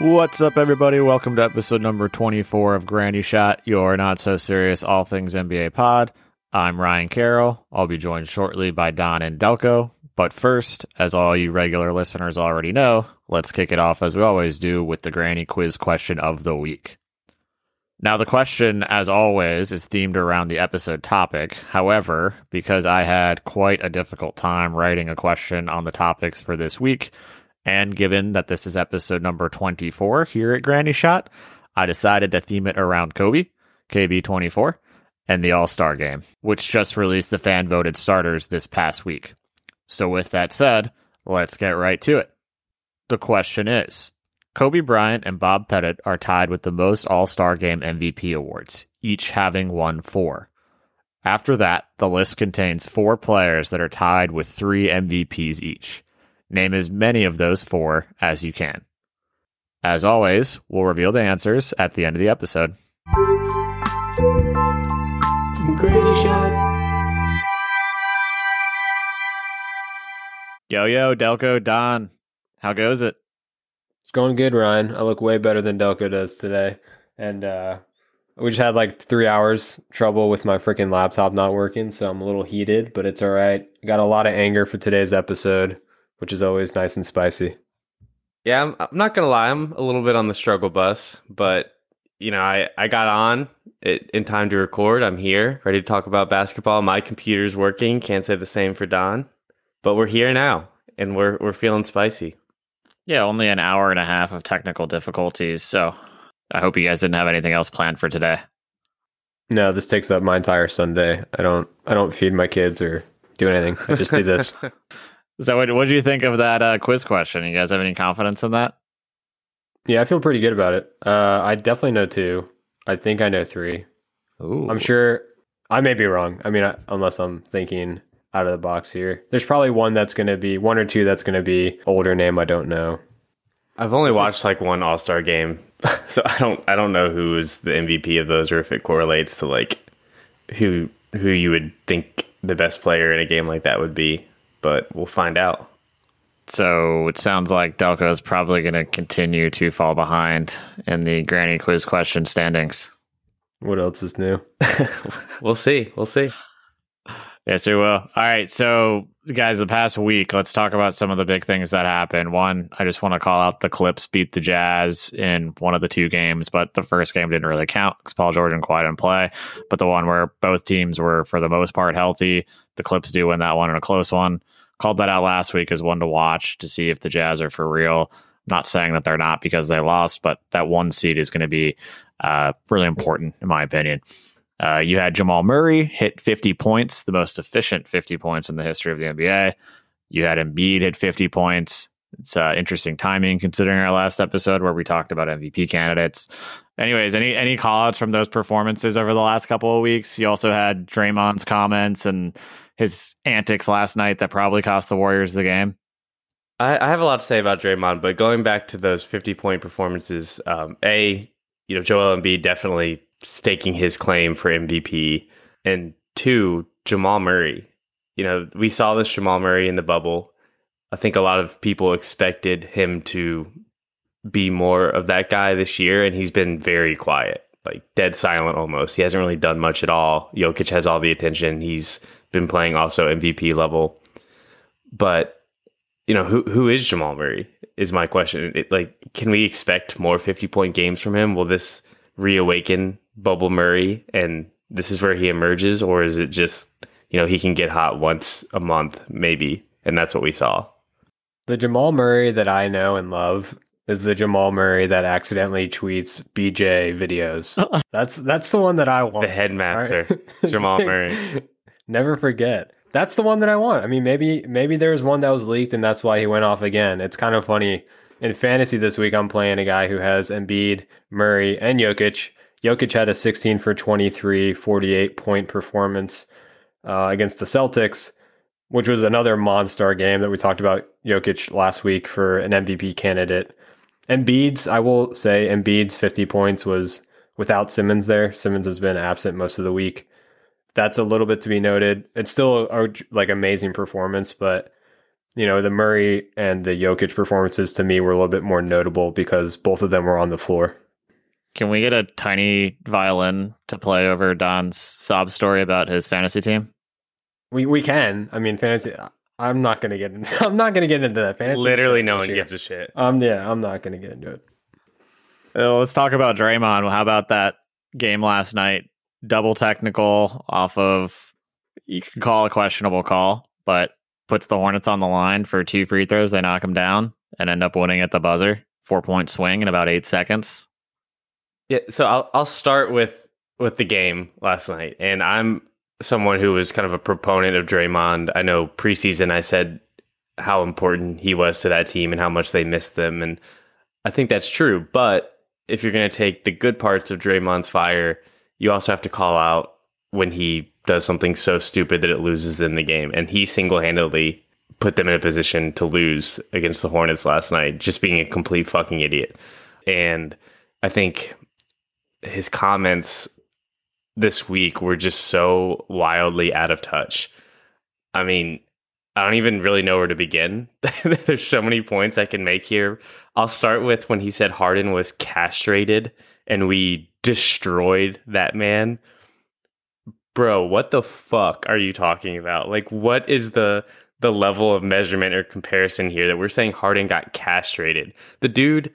What's up, everybody? Welcome to episode number 24 of Granny Shot, your not so serious all things NBA pod. I'm Ryan Carroll. I'll be joined shortly by Don and Delco. But first, as all you regular listeners already know, let's kick it off as we always do with the Granny Quiz question of the week. Now, the question, as always, is themed around the episode topic. However, because I had quite a difficult time writing a question on the topics for this week, and given that this is episode number 24 here at Granny Shot, I decided to theme it around Kobe, KB24, and the All Star game, which just released the fan voted starters this past week. So, with that said, let's get right to it. The question is Kobe Bryant and Bob Pettit are tied with the most All Star Game MVP awards, each having won four. After that, the list contains four players that are tied with three MVPs each. Name as many of those four as you can. As always, we'll reveal the answers at the end of the episode. Granny shot. Yo, yo, Delco, Don, how goes it? It's going good, Ryan. I look way better than Delco does today. And uh, we just had like three hours trouble with my freaking laptop not working, so I'm a little heated, but it's all right. Got a lot of anger for today's episode, which is always nice and spicy. Yeah, I'm, I'm not gonna lie, I'm a little bit on the struggle bus, but you know, I I got on it in time to record. I'm here, ready to talk about basketball. My computer's working. Can't say the same for Don, but we're here now, and we're we're feeling spicy. Yeah, only an hour and a half of technical difficulties, so I hope you guys didn't have anything else planned for today. No, this takes up my entire Sunday. I don't I don't feed my kids or do anything. I just do this. So, what what do you think of that uh, quiz question? You guys have any confidence in that? yeah, I feel pretty good about it. Uh, I definitely know two. I think I know three. Ooh, I'm sure I may be wrong. I mean, I, unless I'm thinking out of the box here. There's probably one that's going to be one or two that's going to be older name I don't know. I've only watched like one All Star game, so I don't I don't know who is the MVP of those, or if it correlates to like who who you would think the best player in a game like that would be. But we'll find out. So it sounds like Delco is probably going to continue to fall behind in the Granny Quiz question standings. What else is new? We'll see. We'll see. Yes, we will. All right. So, guys, the past week, let's talk about some of the big things that happened. One, I just want to call out the Clips beat the Jazz in one of the two games, but the first game didn't really count because Paul George and Kawhi didn't play. But the one where both teams were, for the most part, healthy, the Clips do win that one in a close one. Called that out last week as one to watch to see if the Jazz are for real. I'm Not saying that they're not because they lost, but that one seed is going to be uh, really important, in my opinion. Uh, you had Jamal Murray hit 50 points, the most efficient 50 points in the history of the NBA. You had Embiid hit 50 points. It's uh, interesting timing considering our last episode where we talked about MVP candidates. Anyways, any any call outs from those performances over the last couple of weeks? You also had Draymond's comments and his antics last night that probably cost the Warriors the game. I, I have a lot to say about Draymond, but going back to those 50 point performances, um, A, you know, Joel Embiid definitely staking his claim for MVP. And two, Jamal Murray. You know, we saw this Jamal Murray in the bubble. I think a lot of people expected him to be more of that guy this year, and he's been very quiet, like dead silent almost. He hasn't really done much at all. Jokic has all the attention. He's been playing also MVP level. But you know, who who is Jamal Murray? Is my question. It, like, can we expect more fifty point games from him? Will this reawaken Bubble Murray, and this is where he emerges, or is it just you know he can get hot once a month, maybe, and that's what we saw. The Jamal Murray that I know and love is the Jamal Murray that accidentally tweets BJ videos. That's that's the one that I want. The headmaster, Alright. Jamal Murray. Never forget. That's the one that I want. I mean, maybe maybe there was one that was leaked and that's why he went off again. It's kind of funny. In fantasy this week, I'm playing a guy who has Embiid, Murray, and Jokic. Jokic had a 16 for 23, 48 point performance uh, against the Celtics, which was another monster game that we talked about Jokic last week for an MVP candidate. And Embiid's, I will say, Embiid's 50 points was without Simmons there. Simmons has been absent most of the week. That's a little bit to be noted. It's still a, like amazing performance, but you know the Murray and the Jokic performances to me were a little bit more notable because both of them were on the floor. Can we get a tiny violin to play over Don's sob story about his fantasy team? We we can. I mean, fantasy. I'm not gonna get. Into, I'm not gonna get into that fantasy. Literally, no one gives a shit. Um. Yeah. I'm not gonna get into it. Uh, let's talk about Draymond. How about that game last night? Double technical off of you can call a questionable call, but puts the Hornets on the line for two free throws. They knock him down and end up winning at the buzzer. Four point swing in about eight seconds. Yeah, so I'll I'll start with with the game last night, and I'm someone who was kind of a proponent of Draymond. I know preseason I said how important he was to that team and how much they missed them, and I think that's true. But if you're going to take the good parts of Draymond's fire, you also have to call out when he does something so stupid that it loses them the game, and he single handedly put them in a position to lose against the Hornets last night, just being a complete fucking idiot. And I think his comments this week were just so wildly out of touch. I mean, I don't even really know where to begin. There's so many points I can make here. I'll start with when he said Harden was castrated and we destroyed that man. Bro, what the fuck are you talking about? Like what is the the level of measurement or comparison here that we're saying Harden got castrated? The dude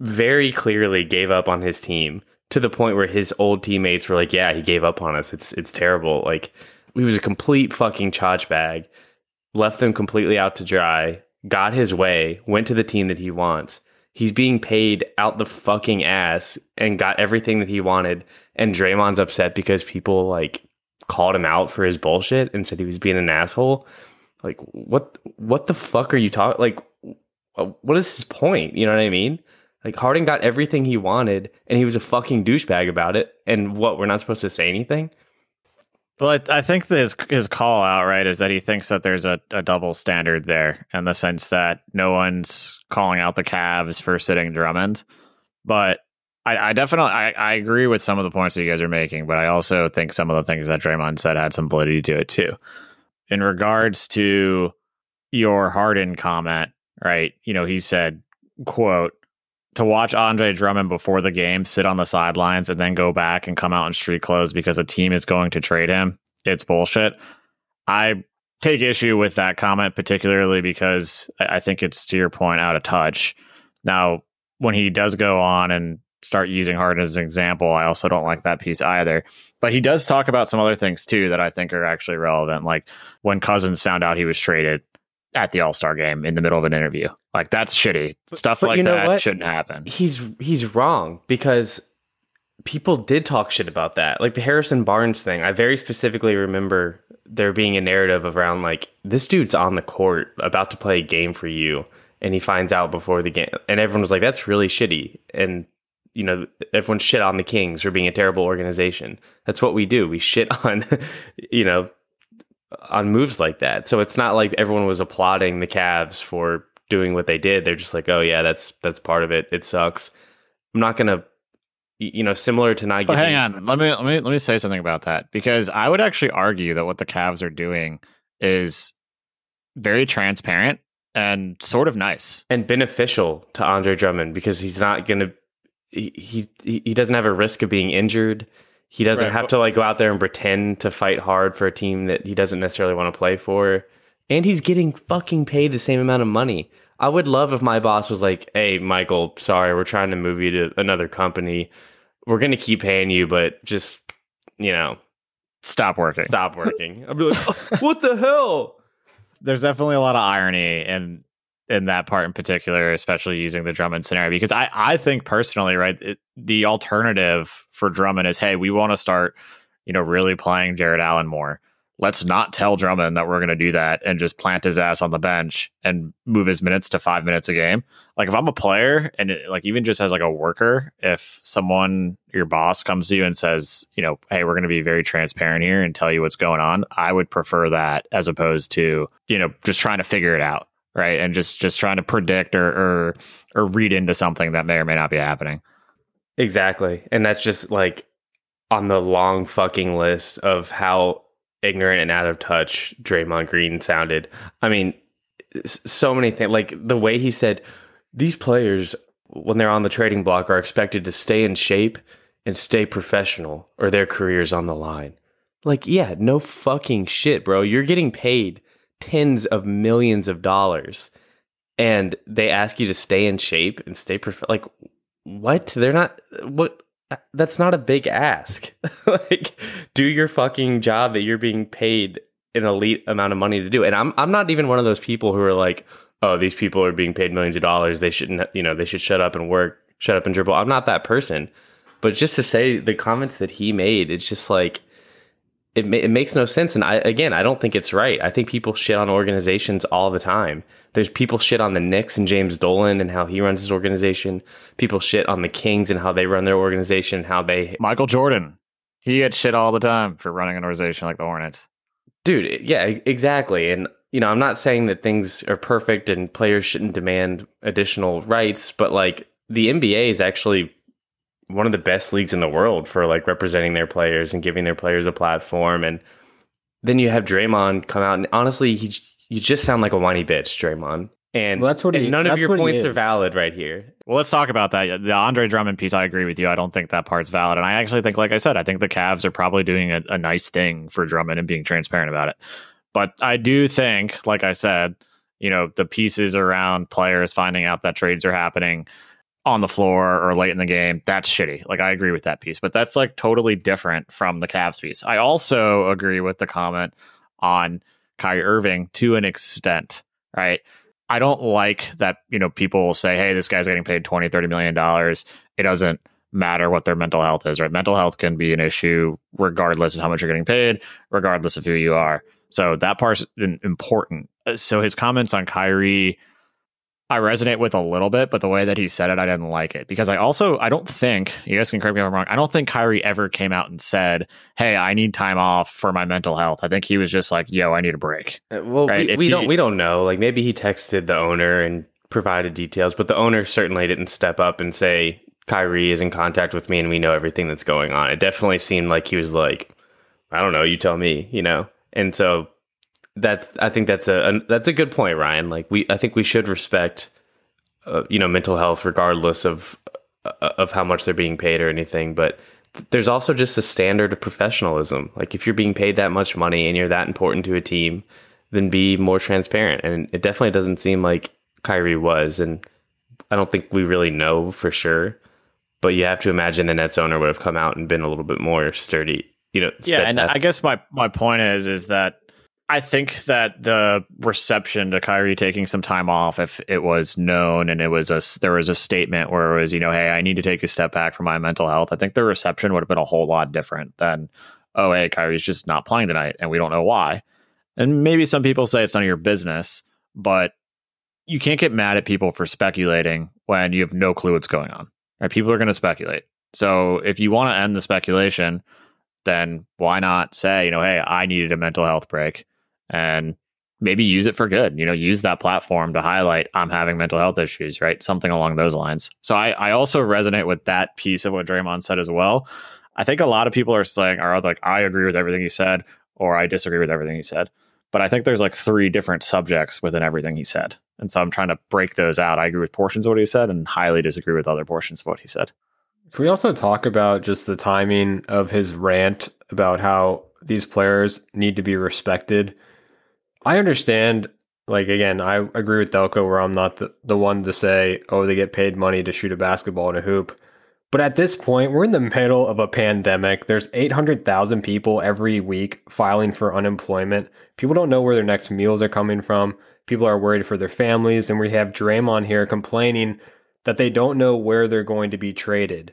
very clearly gave up on his team to the point where his old teammates were like, "Yeah, he gave up on us. It's it's terrible." Like he was a complete fucking charge bag, left them completely out to dry, got his way, went to the team that he wants. He's being paid out the fucking ass and got everything that he wanted. And Draymond's upset because people like called him out for his bullshit and said he was being an asshole. Like what what the fuck are you talking like what is his point? You know what I mean? Like Harden got everything he wanted, and he was a fucking douchebag about it. And what? We're not supposed to say anything. Well, I, I think his his call out right is that he thinks that there's a, a double standard there in the sense that no one's calling out the Cavs for sitting Drummond, but I, I definitely I, I agree with some of the points that you guys are making, but I also think some of the things that Draymond said had some validity to it too. In regards to your Harden comment, right? You know, he said, "quote." To watch Andre Drummond before the game sit on the sidelines and then go back and come out in street clothes because a team is going to trade him, it's bullshit. I take issue with that comment, particularly because I think it's to your point out of touch. Now, when he does go on and start using Harden as an example, I also don't like that piece either. But he does talk about some other things too that I think are actually relevant, like when Cousins found out he was traded at the All Star game in the middle of an interview. Like that's shitty. Stuff but like you know that what? shouldn't happen. He's he's wrong because people did talk shit about that. Like the Harrison Barnes thing. I very specifically remember there being a narrative around like this dude's on the court about to play a game for you, and he finds out before the game, and everyone was like, "That's really shitty." And you know, everyone shit on the Kings for being a terrible organization. That's what we do. We shit on, you know, on moves like that. So it's not like everyone was applauding the Cavs for doing what they did. They're just like, oh yeah, that's that's part of it. It sucks. I'm not gonna, you know, similar to not But getting. hang on, let me let me let me say something about that because I would actually argue that what the Cavs are doing is very transparent and sort of nice. and beneficial to Andre Drummond because he's not gonna. He he he doesn't have a risk of being injured. He doesn't Right, have to like go out there and pretend to fight hard for a team that he doesn't necessarily want to play for. And he's getting fucking paid the same amount of money. I would love if my boss was like, "Hey, Michael, sorry, we're trying to move you to another company. We're gonna keep paying you, but just you know, Stop working. stop working." I'd be like, "What the hell?" There's definitely a lot of irony in in that part in particular, especially using the Drummond scenario because I I think personally, right, it, the alternative for Drummond is, hey, we want to start, you know, really playing Jarrett Allen more. Let's not tell Drummond that we're going to do that and just plant his ass on the bench and move his minutes to five minutes a game. Like if I'm a player and it, like even just as like a worker, if someone your boss comes to you and says, you know, hey, we're going to be very transparent here and tell you what's going on, I would prefer that as opposed to you know just trying to figure it out, right? And just just trying to predict or or or read into something that may or may not be happening. Exactly. And that's just like on the long fucking list of how ignorant and out of touch Draymond Green sounded. I mean, so many things. Like the way he said, these players, when they're on the trading block, are expected to stay in shape and stay professional or their career's on the line. Like, yeah, no fucking shit, bro. You're getting paid tens of millions of dollars and they ask you to stay in shape and stay prof- like what? They're not what? That's not a big ask. Like do your fucking job that you're being paid an elite amount of money to do. And i'm i'm not even one of those people who are like oh these people are being paid millions of dollars. They shouldn't you know they should shut up and work shut up and dribble. I'm not that person. But just to say the comments that he made it's just like it, ma- it makes no sense and i again i don't think it's right i think people shit on organizations all the time there's people shit on the Knicks and James Dolan and how he runs his organization. People shit on the Kings and how they run their organization, how they Michael Jordan, he gets shit all the time for running an organization like the Hornets. Dude, yeah, exactly. And you know, I'm not saying that things are perfect and players shouldn't demand additional rights, but like the NBA is actually one of the best leagues in the world for like representing their players and giving their players a platform and then you have Draymond come out and honestly, he you just sound like a whiny bitch, Draymond. And, Well, that's what and he- none of your points are valid right here. Well, let's talk about that. The Andre Drummond piece, I agree with you. I don't think that part's valid. And I actually think, like I said, I think the Cavs are probably doing a, a nice thing for Drummond and being transparent about it. But I do think, like I said, you know, the pieces around players finding out that trades are happening on the floor or late in the game, that's shitty. Like I agree with that piece, but that's like totally different from the Cavs piece. I also agree with the comment on Kyrie Irving to an extent, right? I don't like that, you know, people will say, hey, this guy's getting paid 20, 30 million dollars. It doesn't matter what their mental health is, right? Mental health can be an issue regardless of how much you're getting paid, regardless of who you are. So that part's im- important. Uh, So his comments on Kyrie, I resonate with a little bit, but the way that he said it, I didn't like it because I also I don't think you guys can correct me if I'm wrong. I don't think Kyrie ever came out and said, "Hey, I need time off for my mental health." I think he was just like, "Yo, I need a break." Uh, Well, Right, we, we he- don't we don't know. Like maybe he texted the owner and provided details, but the owner certainly didn't step up and say Kyrie is in contact with me and we know everything that's going on. It definitely seemed like he was like, I don't know, you tell me, you know. And so that's I think that's a, a that's a good point, Ryan. Like we I think we should respect uh, you know mental health regardless of uh, of how much they're being paid or anything, but there's also just a standard of professionalism. Like if you're being paid that much money and you're that important to a team, then be more transparent. And it definitely doesn't seem like Kyrie was. And I don't think we really know for sure. But you have to imagine the Nets owner would have come out and been a little bit more sturdy. You know, Yeah, and. I guess my my point is is that I think that the reception to Kyrie taking some time off, if it was known and it was a there was a statement where it was you know, hey, I need to take a step back from my mental health. I think the reception would have been a whole lot different than, oh, hey, Kyrie's just not playing tonight and we don't know why. And maybe some people say it's none of your business, but you can't get mad at people for speculating when you have no clue what's going on. Right? People are going to speculate. So if you want to end the speculation, then why not say, you know, hey, I needed a mental health break and maybe use it for good. You know, use that platform to highlight I'm having mental health issues, right? Something along those lines. So I, I also resonate with that piece of what Draymond said as well. I think a lot of people are saying, are like, I agree with everything he said, or I disagree with everything he said. But I think there's like three different subjects within everything he said. And so I'm trying to break those out. I agree with portions of what he said and highly disagree with other portions of what he said. Can we also talk about just the timing of his rant about how these players need to be respected? I understand, like, again, I agree with Delco where I'm not the, the one to say, oh, they get paid money to shoot a basketball in a hoop. But at this point, we're in the middle of a pandemic. There's 800,000 people every week filing for unemployment. People don't know where their next meals are coming from. People are worried for their families. And we have Draymond here complaining that they don't know where they're going to be traded.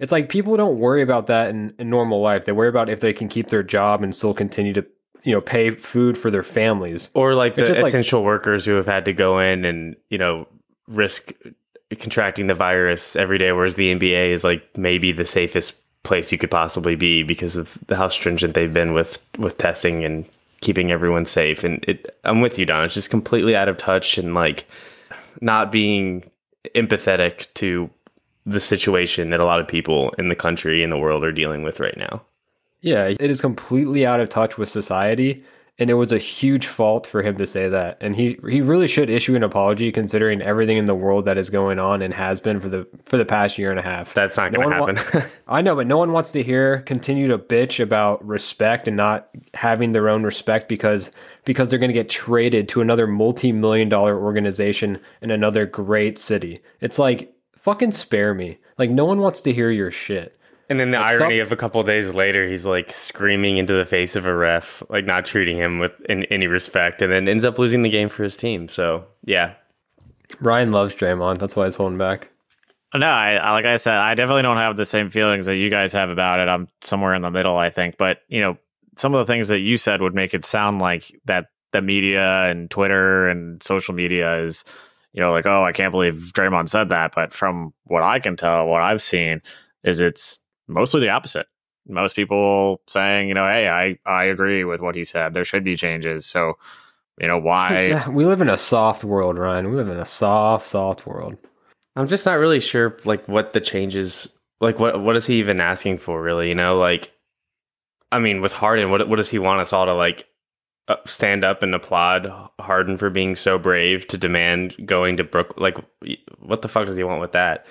It's like people don't worry about that in, in normal life. They worry about if they can keep their job and still continue to, you know, pay food for their families. or like the just like- essential workers who have had to go in and you know risk contracting the virus every day whereas the nba is like maybe the safest place you could possibly be because of how stringent they've been with with testing and keeping everyone safe and it i'm with you don it's just completely out of touch and like not being empathetic to the situation that a lot of people in the country and the world are dealing with right now. Yeah, it is completely out of touch with society, and it was a huge fault for him to say that. And he he really should issue an apology considering everything in the world that is going on and has been for the for the past year and a half. That's not No going to one wa- happen. I know, but no one wants to hear continue to bitch about respect and not having their own respect because because they're going to get traded to another multi-million dollar organization in another great city. It's like fucking spare me. Like no one wants to hear your shit. And then the Like, irony some- of a couple days later, he's like screaming into the face of a ref, like not treating him with in, any respect, and then ends up losing the game for his team. So yeah, Ryan loves Draymond. That's why he's holding back. No, I, I like I said, I definitely don't have the same feelings that you guys have about it. I'm somewhere in the middle, I think. But you know, some of the things that you said would make it sound like that the media and Twitter and social media is, you know, like, oh, I can't believe Draymond said that. But from what I can tell, what I've seen is it's mostly the opposite. Most people saying, you know, hey, I I agree with what he said. There should be changes. So, you know, why? Yeah, we live in a soft world, Ryan. We live in a soft, soft world. I'm just not really sure like what the changes like what what is he even asking for really, you know, like I mean with Harden what what does he want us all to like uh, stand up and applaud Harden for being so brave to demand going to Brook like what the fuck does he want with that?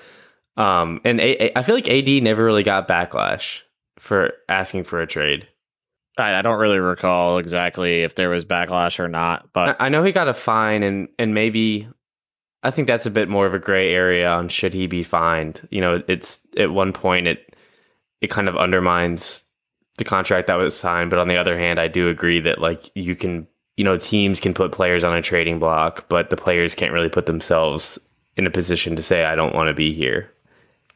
Um and A- A- I feel like AD never really got backlash for asking for a trade. I, I don't really recall exactly if there was backlash or not, but I I know he got a fine, and and maybe I think that's a bit more of a gray area on should he be fined. You know, it's at one point it it kind of undermines the contract that was signed, but on the other hand, I do agree that like you can, you know, teams can put players on a trading block, but the players can't really put themselves in a position to say I don't want to be here.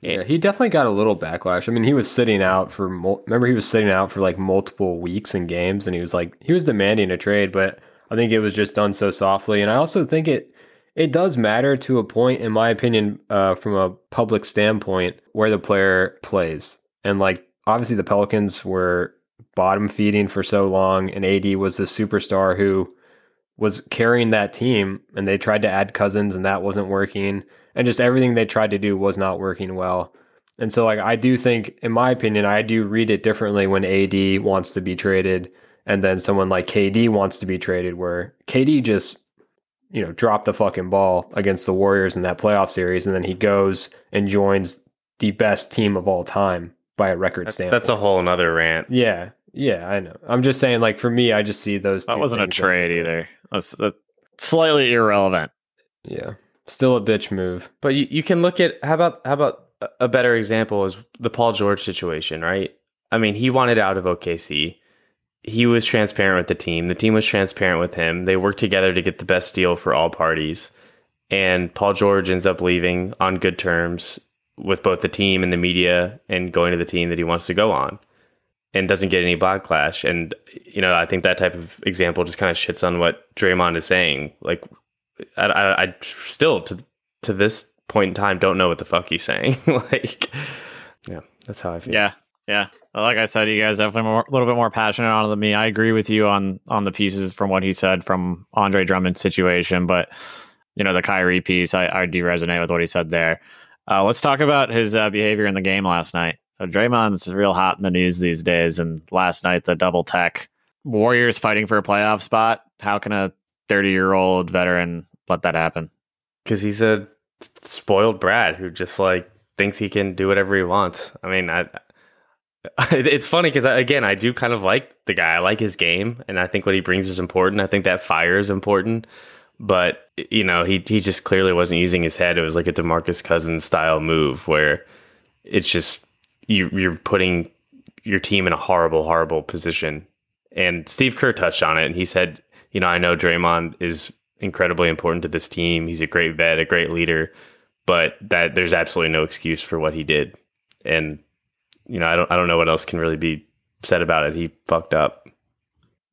Yeah, he definitely got a little backlash. I mean, he was sitting out for mul- remember he was sitting out for like multiple weeks and games, and he was like he was demanding a trade, but I think it was just done so softly. And I also think it it does matter to a point, in my opinion, uh, from a public standpoint, where the player plays. And like obviously, the Pelicans were bottom feeding for so long, and AD was the superstar who was carrying that team, and they tried to add Cousins, and that wasn't working and just everything they tried to do was not working well. And so, like, I do think, in my opinion, I do read it differently when AD wants to be traded, and then someone like KD wants to be traded, where KD just, you know, dropped the fucking ball against the Warriors in that playoff series, and then he goes and joins the best team of all time by a record standpoint. That's a whole nother rant. yeah, yeah, I know. I'm just saying, like, for me, I just see those. that two wasn't a trade either. That's, that's slightly irrelevant. Yeah, still a bitch move. But you, you can look at how about how about a- better example is the Paul George situation, right? I mean, he wanted out of OKC. He was transparent with the team. The team was transparent with him. They worked together to get the best deal for all parties. And Paul George ends up leaving on good terms with both the team and the media and going to the team that he wants to go on and doesn't get any backlash. And, you know, I think that type of example just kind of shits on what Draymond is saying. Like, I, I, I still to to this point in time don't know what the fuck he's saying. like, yeah, that's how I feel. Yeah, yeah. Like I said, you guys definitely more, a little bit more passionate on it than me. I agree with you on on the pieces from what he said from Andre Drummond's situation, but you know the Kyrie piece, I, I do resonate with what he said there. Uh, let's talk about his uh, behavior in the game last night. So Draymond's real hot in the news these days, and last night the double tech Warriors fighting for a playoff spot. How can a thirty year old veteran let that happen? because he's a spoiled brat who just like thinks he can do whatever he wants. I mean, I. It's funny because again, I do kind of like the guy. I like his game, and I think what he brings is important. I think that fire is important, but you know, he he just clearly wasn't using his head. It was like a Demarcus Cousins style move where it's just you you're putting your team in a horrible, horrible position. And Steve Kerr touched on it, and he said, you know, I know Draymond is incredibly important to this team. He's a great vet, a great leader, but that there's absolutely no excuse for what he did. And you know, I don't I don't know what else can really be said about it. He fucked up.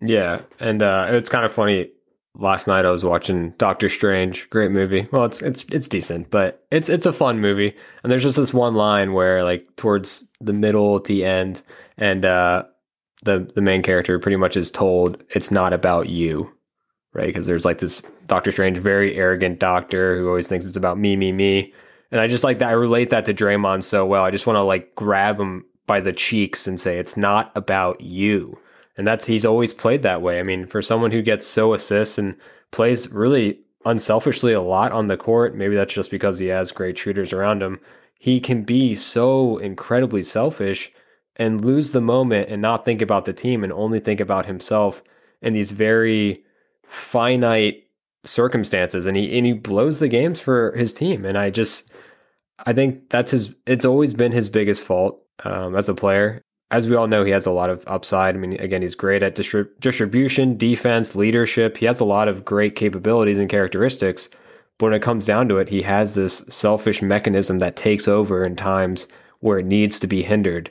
Yeah, and uh, it's kind of funny. Last night I was watching Doctor Strange, great movie. Well, it's it's it's decent, but it's it's a fun movie. And there's just this one line where, like, towards the middle, the end, and uh, the the main character pretty much is told it's not about you, right? Because there's like this Doctor Strange, very arrogant doctor who always thinks it's about me, me, me. And I just like that. I relate that to Draymond so well. I just want to like grab him by the cheeks and say, it's not about you. And that's, he's always played that way. I mean, for someone who gets so assists and plays really unselfishly a lot on the court, maybe that's just because he has great shooters around him. He can be so incredibly selfish and lose the moment and not think about the team and only think about himself in these very finite circumstances and he and he blows the games for his team. And I just I think that's his it's always been his biggest fault um, as a player. As we all know he has a lot of upside. I mean again he's great at distri- distribution defense leadership. He has a lot of great capabilities and characteristics. But when it comes down to it he has this selfish mechanism that takes over in times where it needs to be hindered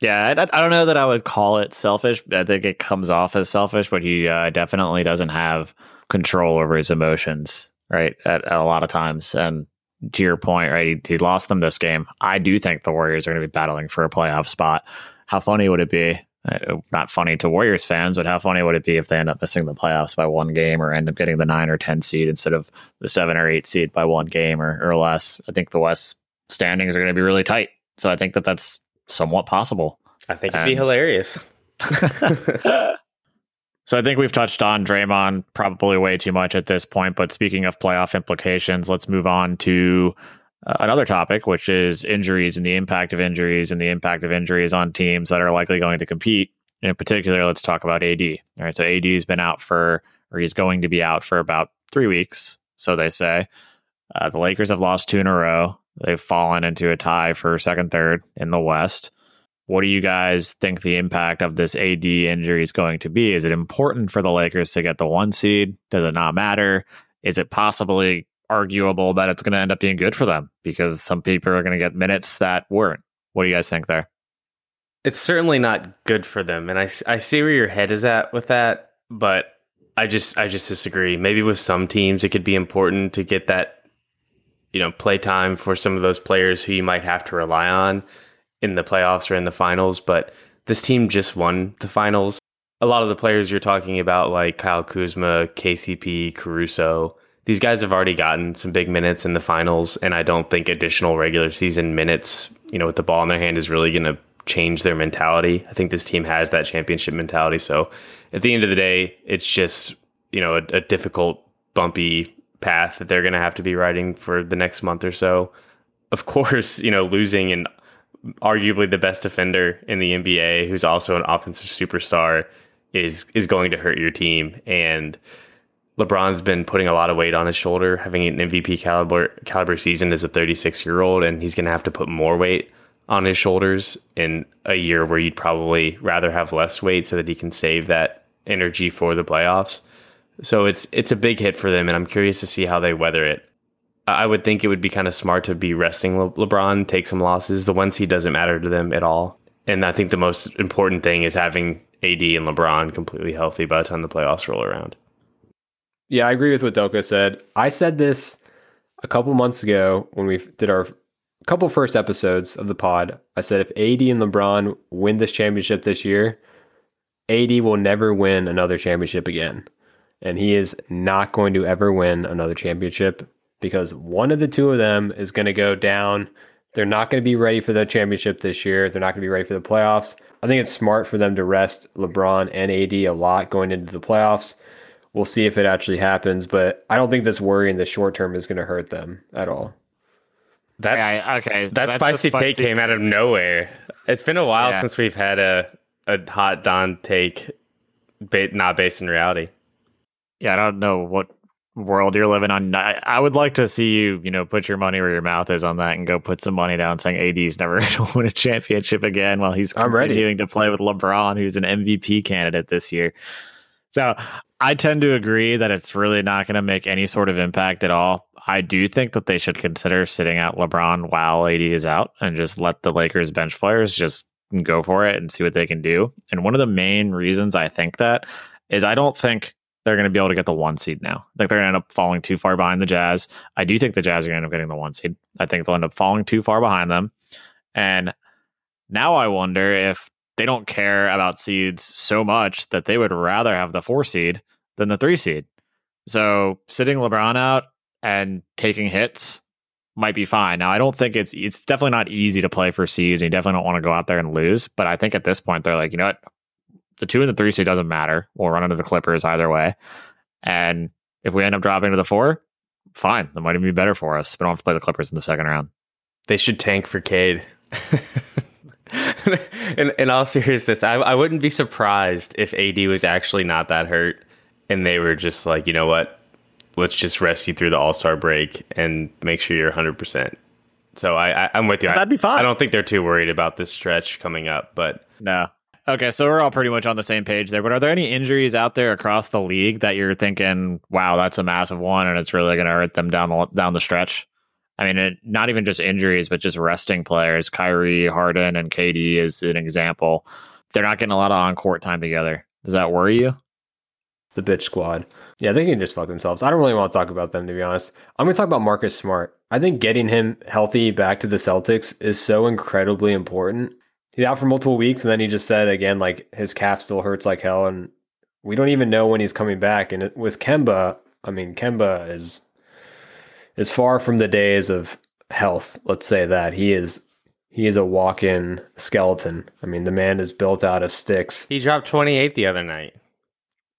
Yeah, I, I don't know that I would call it selfish. I think it comes off as selfish, but he uh, definitely doesn't have control over his emotions, right? At, at a lot of times. And to your point, right, he, he lost them this game. I do think the Warriors are going to be battling for a playoff spot. How funny would it be? Uh, not funny to Warriors fans, but how funny would it be if they end up missing the playoffs by one game or end up getting the nine or 10 seed instead of the seven or eight seed by one game or, or less? I think the West standings are going to be really tight. So I think that that's somewhat possible. I think it'd be hilarious. So I think we've touched on Draymond probably way too much at this point. But speaking of playoff implications, let's move on to uh, another topic, which is injuries and the impact of injuries and the impact of injuries on teams that are likely going to compete. In particular, let's talk about AD. All right, so AD has been out for, or he's going to be out for about three weeks, so they say. Uh, the Lakers have lost two in a row. They've fallen into a tie for second, third in the West. What do you guys think the impact of this AD injury is going to be? Is it important for the Lakers to get the one seed? Does it not matter? Is it possibly arguable that it's going to end up being good for them because some people are going to get minutes that weren't? What do you guys think there? It's certainly not good for them, and I, I see where your head is at with that, but I just I just disagree. Maybe with some teams it could be important to get that you know play time for some of those players who you might have to rely on in the playoffs or in the finals, but this team just won the finals. A lot of the players you're talking about, like Kyle Kuzma, KCP, Caruso, these guys have already gotten some big minutes in the finals, and I don't think additional regular season minutes, you know, with the ball in their hand is really going to change their mentality. I think this team has that championship mentality. So at the end of the day, it's just, you know, a, a difficult, bumpy path that they're going to have to be riding for the next month or so. Of course, you know, losing and arguably the best defender in the NBA, who's also an offensive superstar, is is going to hurt your team. And LeBron's been putting a lot of weight on his shoulder, having an MVP caliber caliber season as a 36 year old, and he's going to have to put more weight on his shoulders in a year where you'd probably rather have less weight so that he can save that energy for the playoffs. So it's it's a big hit for them, and I'm curious to see how they weather it. I would think it would be kind of smart to be resting Le- LeBron, take some losses. The one seed doesn't matter to them at all, and I think the most important thing is having AD and LeBron completely healthy by the time the playoffs roll around. Yeah, I agree with what Delco said. I said this a couple months ago when we did our couple first episodes of the pod. I said if AD and LeBron win this championship this year, AD will never win another championship again. And he is not going to ever win another championship because one of the two of them is going to go down. They're not going to be ready for the championship this year. They're not going to be ready for the playoffs. I think it's smart for them to rest LeBron and AD a lot going into the playoffs. We'll see if it actually happens, but I don't think this worry in the short term is going to hurt them at all. That's Yeah, okay, that that's spicy, the take came out of nowhere. It's been a while Yeah. since we've had a a hot Don take, ba- not based in reality. Yeah, I don't know what world you're living on. I, I would like to see you, you know, put your money where your mouth is on that and go put some money down saying AD's never going to win a championship again while he's I'm ready. continuing to play with LeBron, who's an MVP candidate this year. So I tend to agree that it's really not going to make any sort of impact at all. I do think that they should consider sitting out LeBron while AD is out and just let the Lakers bench players just go for it and see what they can do. And one of the main reasons I think that is I don't think they're going to be able to get the one seed now. Like they're going to end up falling too far behind the Jazz. I do think the Jazz are going to end up getting the one seed. I think they'll end up falling too far behind them. And now I wonder if they don't care about seeds so much that they would rather have the four seed than the three seed. So sitting LeBron out and taking hits might be fine. Now, I don't think it's it's definitely not easy to play for seeds. You definitely don't want to go out there and lose. But I think at this point, they're like, you know what, the two and the three seed doesn't matter. We'll run into the Clippers either way, and if we end up dropping to the four, fine. That might even be better for us. We don't have to play the Clippers in the second round. They should tank for Cade. in, in all seriousness, I, I wouldn't be surprised if AD was actually not that hurt and they were just like, you know what? Let's just rest you through the All Star break and make sure you're 100%. So I, I, am with you. That'd be fine. I don't think they're too worried about this stretch coming up, but no. Okay, so we're all pretty much on the same page there. But are there any injuries out there across the league that you're thinking, "Wow, that's a massive one, and it's really going to hurt them down the down the stretch"? I mean, it, not even just injuries, but just resting players. Kyrie, Harden, and KD is an example. They're not getting a lot of on court time together. Does that worry you? The bitch squad. Yeah, they can just fuck themselves. I don't really want to talk about them, to be honest. I'm going to talk about Marcus Smart. I think getting him healthy back to the Celtics is so incredibly important. He's out for multiple weeks, and then he just said again, like his calf still hurts like hell, and we don't even know when he's coming back. And with Kemba, I mean, Kemba is is far from the days of health. Let's say that he is he is a walk-in skeleton. I mean, the man is built out of sticks. He dropped 28 the other night.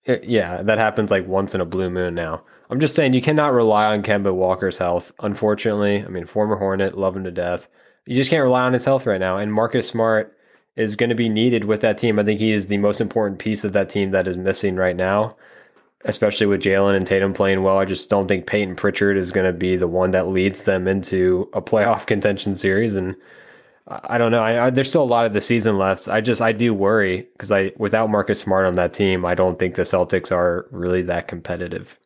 It, yeah, that happens like once in a blue moon now. I'm just saying you cannot rely on Kemba Walker's health. Unfortunately, I mean, former Hornet, love him to death. You just can't rely on his health right now. And Marcus Smart is going to be needed with that team. I think he is the most important piece of that team that is missing right now especially with Jaylen and Tatum playing well. I just don't think Payton Pritchard is going to be the one that leads them into a playoff contention series. And I don't know. I, I, there's still a lot of the season left. I just I do worry because I without Marcus Smart on that team, I don't think the Celtics are really that competitive.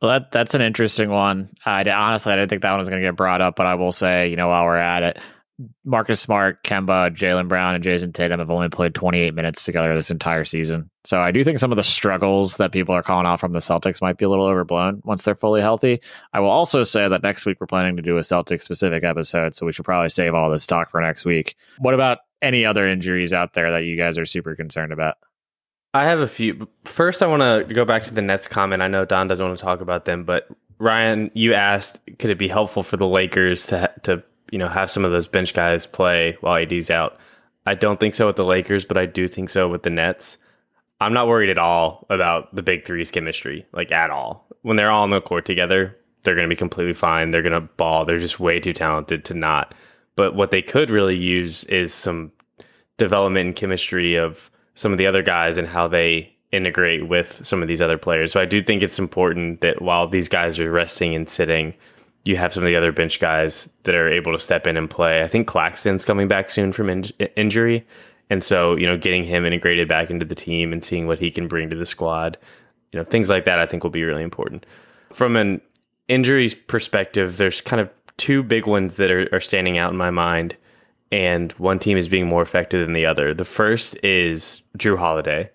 Well, that that's an interesting one. I honestly I didn't think that one was going to get brought up, but I will say, you know, while we're at it, Marcus Smart, Kemba, Jaylen Brown, and Jayson Tatum have only played 28 minutes together this entire season. So I do think some of the struggles that people are calling out from the Celtics might be a little overblown once they're fully healthy. I will also say that next week we're planning to do a Celtics specific episode, so we should probably save all this talk for next week. What about any other injuries out there that you guys are super concerned about? I have a few. First, I want to go back to the Nets comment. I know Don doesn't want to talk about them, but Ryan, you asked, could it be helpful for the Lakers to to you know, have some of those bench guys play while AD's out. I don't think so with the Lakers, but I do think so with the Nets. I'm not worried at all about the big three's chemistry, like at all. When they're all on the court together, they're going to be completely fine. They're going to ball. They're just way too talented to not. But what they could really use is some development and chemistry of some of the other guys and how they integrate with some of these other players. So I do think it's important that while these guys are resting and sitting, you have some of the other bench guys that are able to step in and play. I think Claxton's coming back soon from in- injury. And so, you know, getting him integrated back into the team and seeing what he can bring to the squad, you know, things like that I think will be really important. From an injuries perspective, there's kind of two big ones that are, are standing out in my mind. And one team is being more affected than the other. The first is Jrue Holiday.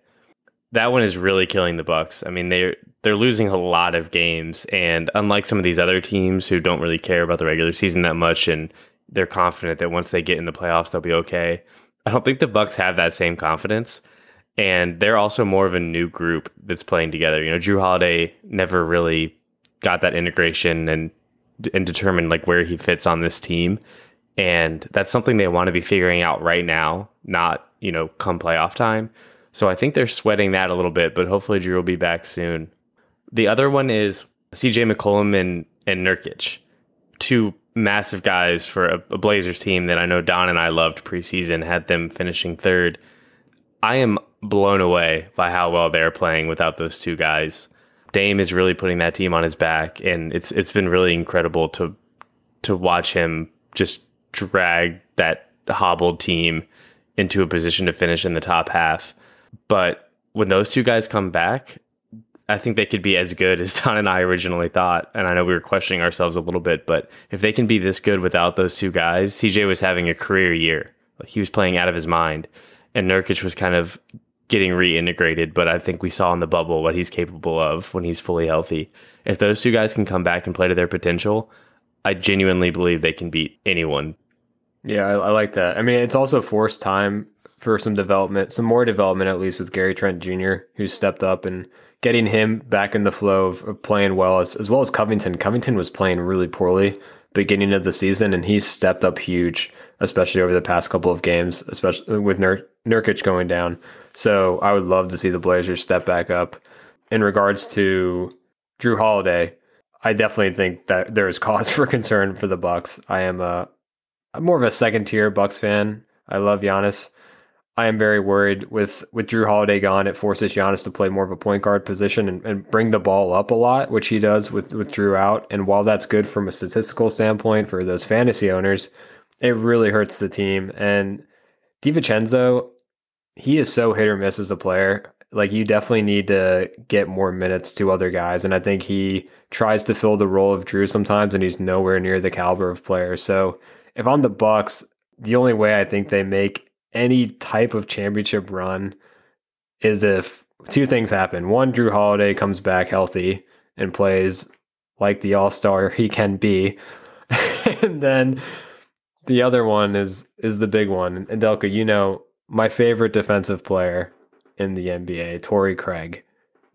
That one is really killing the Bucks. I mean, they're they're losing a lot of games, and unlike some of these other teams who don't really care about the regular season that much, and they're confident that once they get in the playoffs they'll be okay. I don't think the Bucks have that same confidence, and they're also more of a new group that's playing together. You know, Jrue Holiday never really got that integration and and determined like where he fits on this team, and that's something they want to be figuring out right now, not you know come playoff time. So I think they're sweating that a little bit, but hopefully Jrue will be back soon. The other one is CJ McCollum and, and Nurkic, two massive guys for a, a Blazers team that I know Don and I loved preseason, had them finishing third. I am blown away by how well they're playing without those two guys. Dame is really putting that team on his back, and it's it's been really incredible to to watch him just drag that hobbled team into a position to finish in the top half. But when those two guys come back, I think they could be as good as Don and I originally thought. And I know we were questioning ourselves a little bit, but if they can be this good without those two guys, CJ was having a career year. He was playing out of his mind. And Nurkic was kind of getting reintegrated, but I think we saw in the bubble what he's capable of when he's fully healthy. If those two guys can come back and play to their potential, I genuinely believe they can beat anyone. Yeah, I, I like that. I mean, it's also forced time for some development, some more development at least with Gary Trent Jr., who stepped up and getting him back in the flow of, of playing well, as, as well as Covington. Covington was playing really poorly beginning of the season, and he's stepped up huge, especially over the past couple of games, especially with Nur- Nurkic going down. So I would love to see the Blazers step back up. In regards to Jrue Holiday, I definitely think that there is cause for concern for the Bucks. I am a I'm more of a second tier Bucks fan. I love Giannis. I am very worried with with Jrue Holiday gone. It forces Giannis to play more of a point guard position and, and bring the ball up a lot, which he does with with Jrue out. And while that's good from a statistical standpoint for those fantasy owners, it really hurts the team. And DiVincenzo, he is so hit or miss as a player. Like you definitely need to get more minutes to other guys, and I think he tries to fill the role of Jrue sometimes, and he's nowhere near the caliber of player. So if I'm the Bucks, the only way I think they make any type of championship run is if two things happen. One, Jrue Holiday comes back healthy and plays like the all star he can be. and then the other one is is the big one. And Delco, you know, my favorite defensive player in the NBA, Torrey Craig,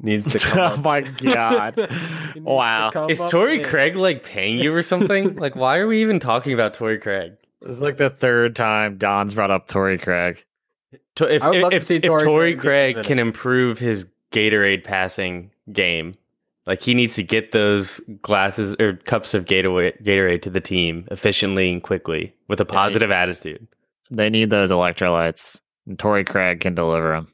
needs to come oh my god! He to wow, Is up Torrey Craig like paying you or something? like, why are we even talking about Torrey Craig? This is like the third time Don's brought up Torrey Craig. To- If, I would love to if, see if Torrey Torrey Craig Craig can improve his Gatorade passing game, like he needs to get those glasses or cups of Gatorade, Gatorade to the team efficiently and quickly with a Yeah, he- positive attitude. They need those electrolytes, and Torrey Craig can deliver them.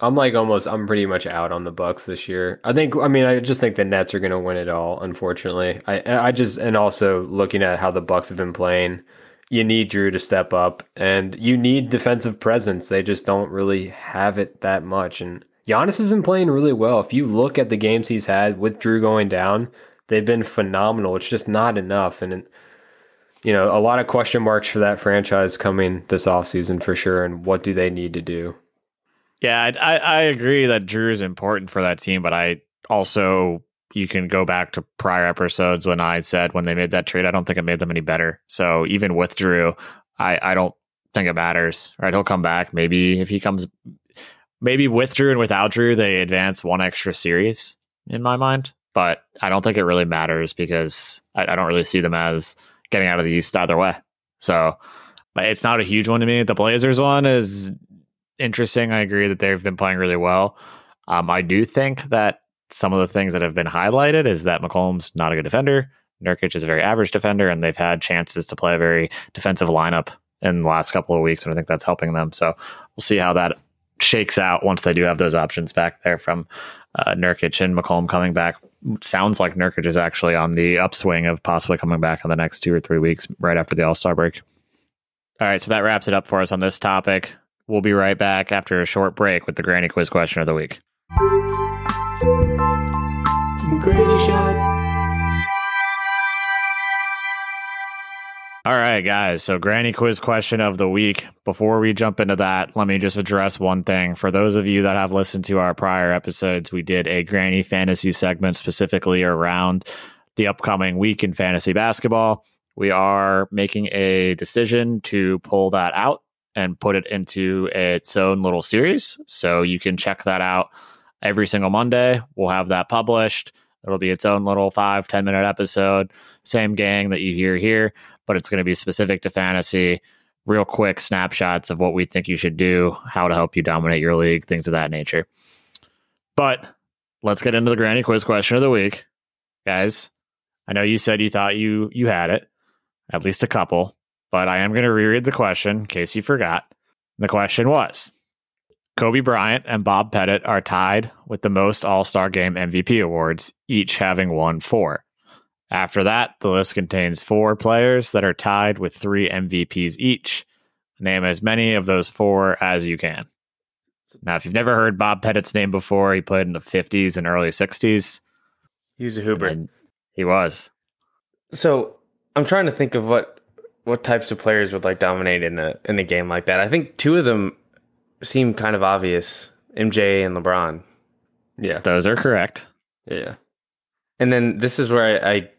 I'm like almost I'm pretty much out on the Bucks this year. I think I mean I just think the Nets are going to win it all unfortunately. I I just and also looking at how the Bucks have been playing, you need Jrue to step up and you need defensive presence. They just don't really have it that much and Giannis has been playing really well. If you look at the games he's had with Jrue going down, they've been phenomenal. It's just not enough and you know, a lot of question marks for that franchise coming this offseason for sure and what do they need to do? Yeah, I, I, agree that Jrue is important for that team, but I also you can go back to prior episodes when I said when they made that trade, I don't think it made them any better. So even with Jrue, I, I don't think it matters. Right, he'll come back. Maybe if he comes, maybe with Jrue and without Jrue, they advance one extra series in my mind. But I don't think it really matters because I, I don't really see them as getting out of the East either way. So but it's not a huge one to me. The Blazers one is interesting. I agree that they've been playing really well. Um, I do think that some of the things that have been highlighted is that McCollum's not a good defender. Nurkic is a very average defender, and they've had chances to play a very defensive lineup in the last couple of weeks, and I think that's helping them. So we'll see how that shakes out once they do have those options back there from uh, Nurkic and McCollum coming back. Sounds like Nurkic is actually on the upswing of possibly coming back in the next two or three weeks, right after the All Star break. All right, so that wraps it up for us on this topic. We'll be right back after a short break with the Granny Quiz question of the week. Granny shot. All right, guys. So, Granny Quiz question of the week. Before we jump into that, let me just address one thing. For those of you that have listened to our prior episodes, we did a Granny Fantasy segment specifically around the upcoming week in fantasy basketball. We are making a decision to pull that out and put it into its own little series. So, you can check that out every single Monday. We'll have that published. It'll be its own little five ten minute episode. Same gang that you hear here but it's going to be specific to fantasy, real quick snapshots of what we think you should do, how to help you dominate your league, things of that nature. But let's get into the granny quiz question of the week. Guys, I know you said you thought you you had it, at least a couple, but I am going to reread the question in case you forgot. The question was Kobe Bryant and Bob Pettit are tied with the most All Star Game MVP awards, each having won four. After that, the list contains four players that are tied with three MVPs each. Name as many of those four as you can. Now, if you've never heard Bob Pettit's name before, he played in the 50s and early 60s. He was a Hooper. He was. So I'm trying to think of what what types of players would like dominate in a in a game like that. I think two of them seem kind of obvious: MJ and LeBron. Yeah. Those are correct. Yeah. And then this is where I I,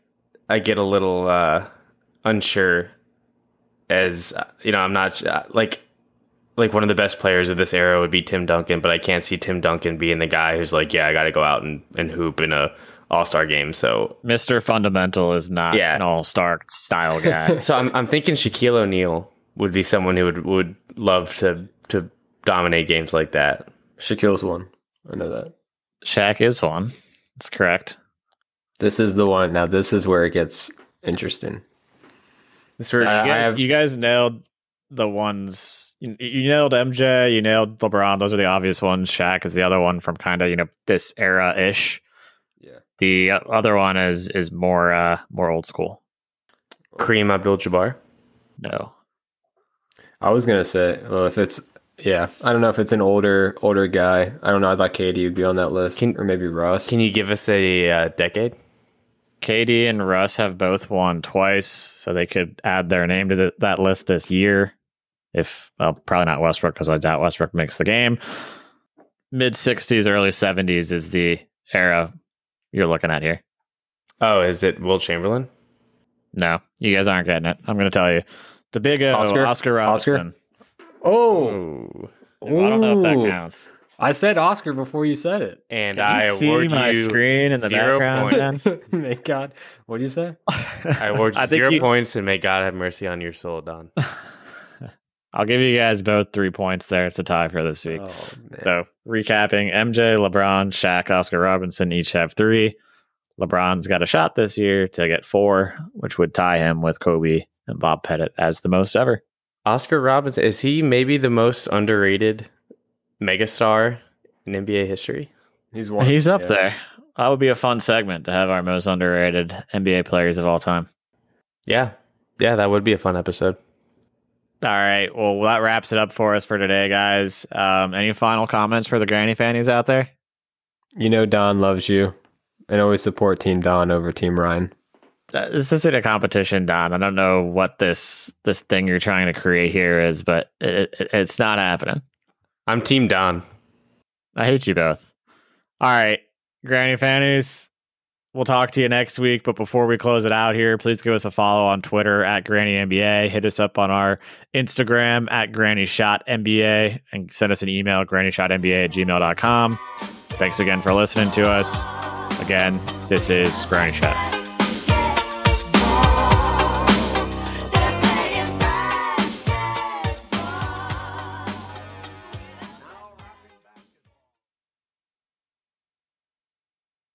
I get a little uh, unsure, as uh, you know, I'm not uh, like like one of the best players of this era would be Tim Duncan, but I can't see Tim Duncan being the guy who's like, yeah, I got to go out and, and hoop in a All Star game. So, Mr. Fundamental is not Yeah. an all star style guy. so I'm I'm thinking Shaquille O'Neal would be someone who would would love to to dominate games like that. Shaquille's one. I know that. Shaq is one. That's correct. This is the one. Now this is where it gets interesting. This were, you, guys, have- you guys nailed the ones. You, you nailed MJ. You nailed LeBron. Those are the obvious ones. Shaq is the other one from kind of you know this era ish. Yeah. The uh, other one is is more uh more old school. Kareem Abdul-Jabbar. No, I was gonna say, well, if it's yeah, I don't know if it's an older older guy. I don't know. I thought KD would be on that list, Can- or maybe Russ. Can you give us a uh, decade? KD and Russ have both won twice, so they could add their name to the, that list this year. If well, probably not Westbrook because I doubt Westbrook makes the game. Mid '60s, early '70s is the era you're looking at here. Oh, is it Wilt Chamberlain? No, you guys aren't getting it. I'm going to tell you. The big O, Oscar? Oscar, Robertson. Oh, Ooh. I don't know if that counts. I said Oscar before you said it. And Can I you see award my you screen in the zero background? points. May God, what do you say? I award you I think zero you- points, and may God have mercy on your soul, Don. I'll give you guys both three points there. It's a tie for this week. Oh So recapping, MJ, LeBron, Shaq, Oscar Robinson each have three. LeBron's got a shot this year to get four, which would tie him with Kobe and Bob Pettit as the most ever. Oscar Robinson is he maybe the most underrated megastar in NBA history? he's one. He's up yeah. there. That would be a fun segment to have our most underrated NBA players of all time. Yeah, yeah, that would be a fun episode. All right. Well, that wraps it up for us for today, guys. Um, any final comments for the granny fannies out there? You know Don loves you, and always support Team Don over Team Ryan. This isn't a competition, Don. I don't know what this this thing you're trying to create here is, but it, it, it's not happening. I'm Team Don. I hate you both. All right, Granny Fannies. We'll talk to you next week. But before we close it out here, please give us a follow on Twitter at Granny NBA. Hit us up on our Instagram at Granny Shot NBA and send us an email, Granny Shot grannyshotnba at gmail.com. Thanks again for listening to us. Again, this is Granny Shot.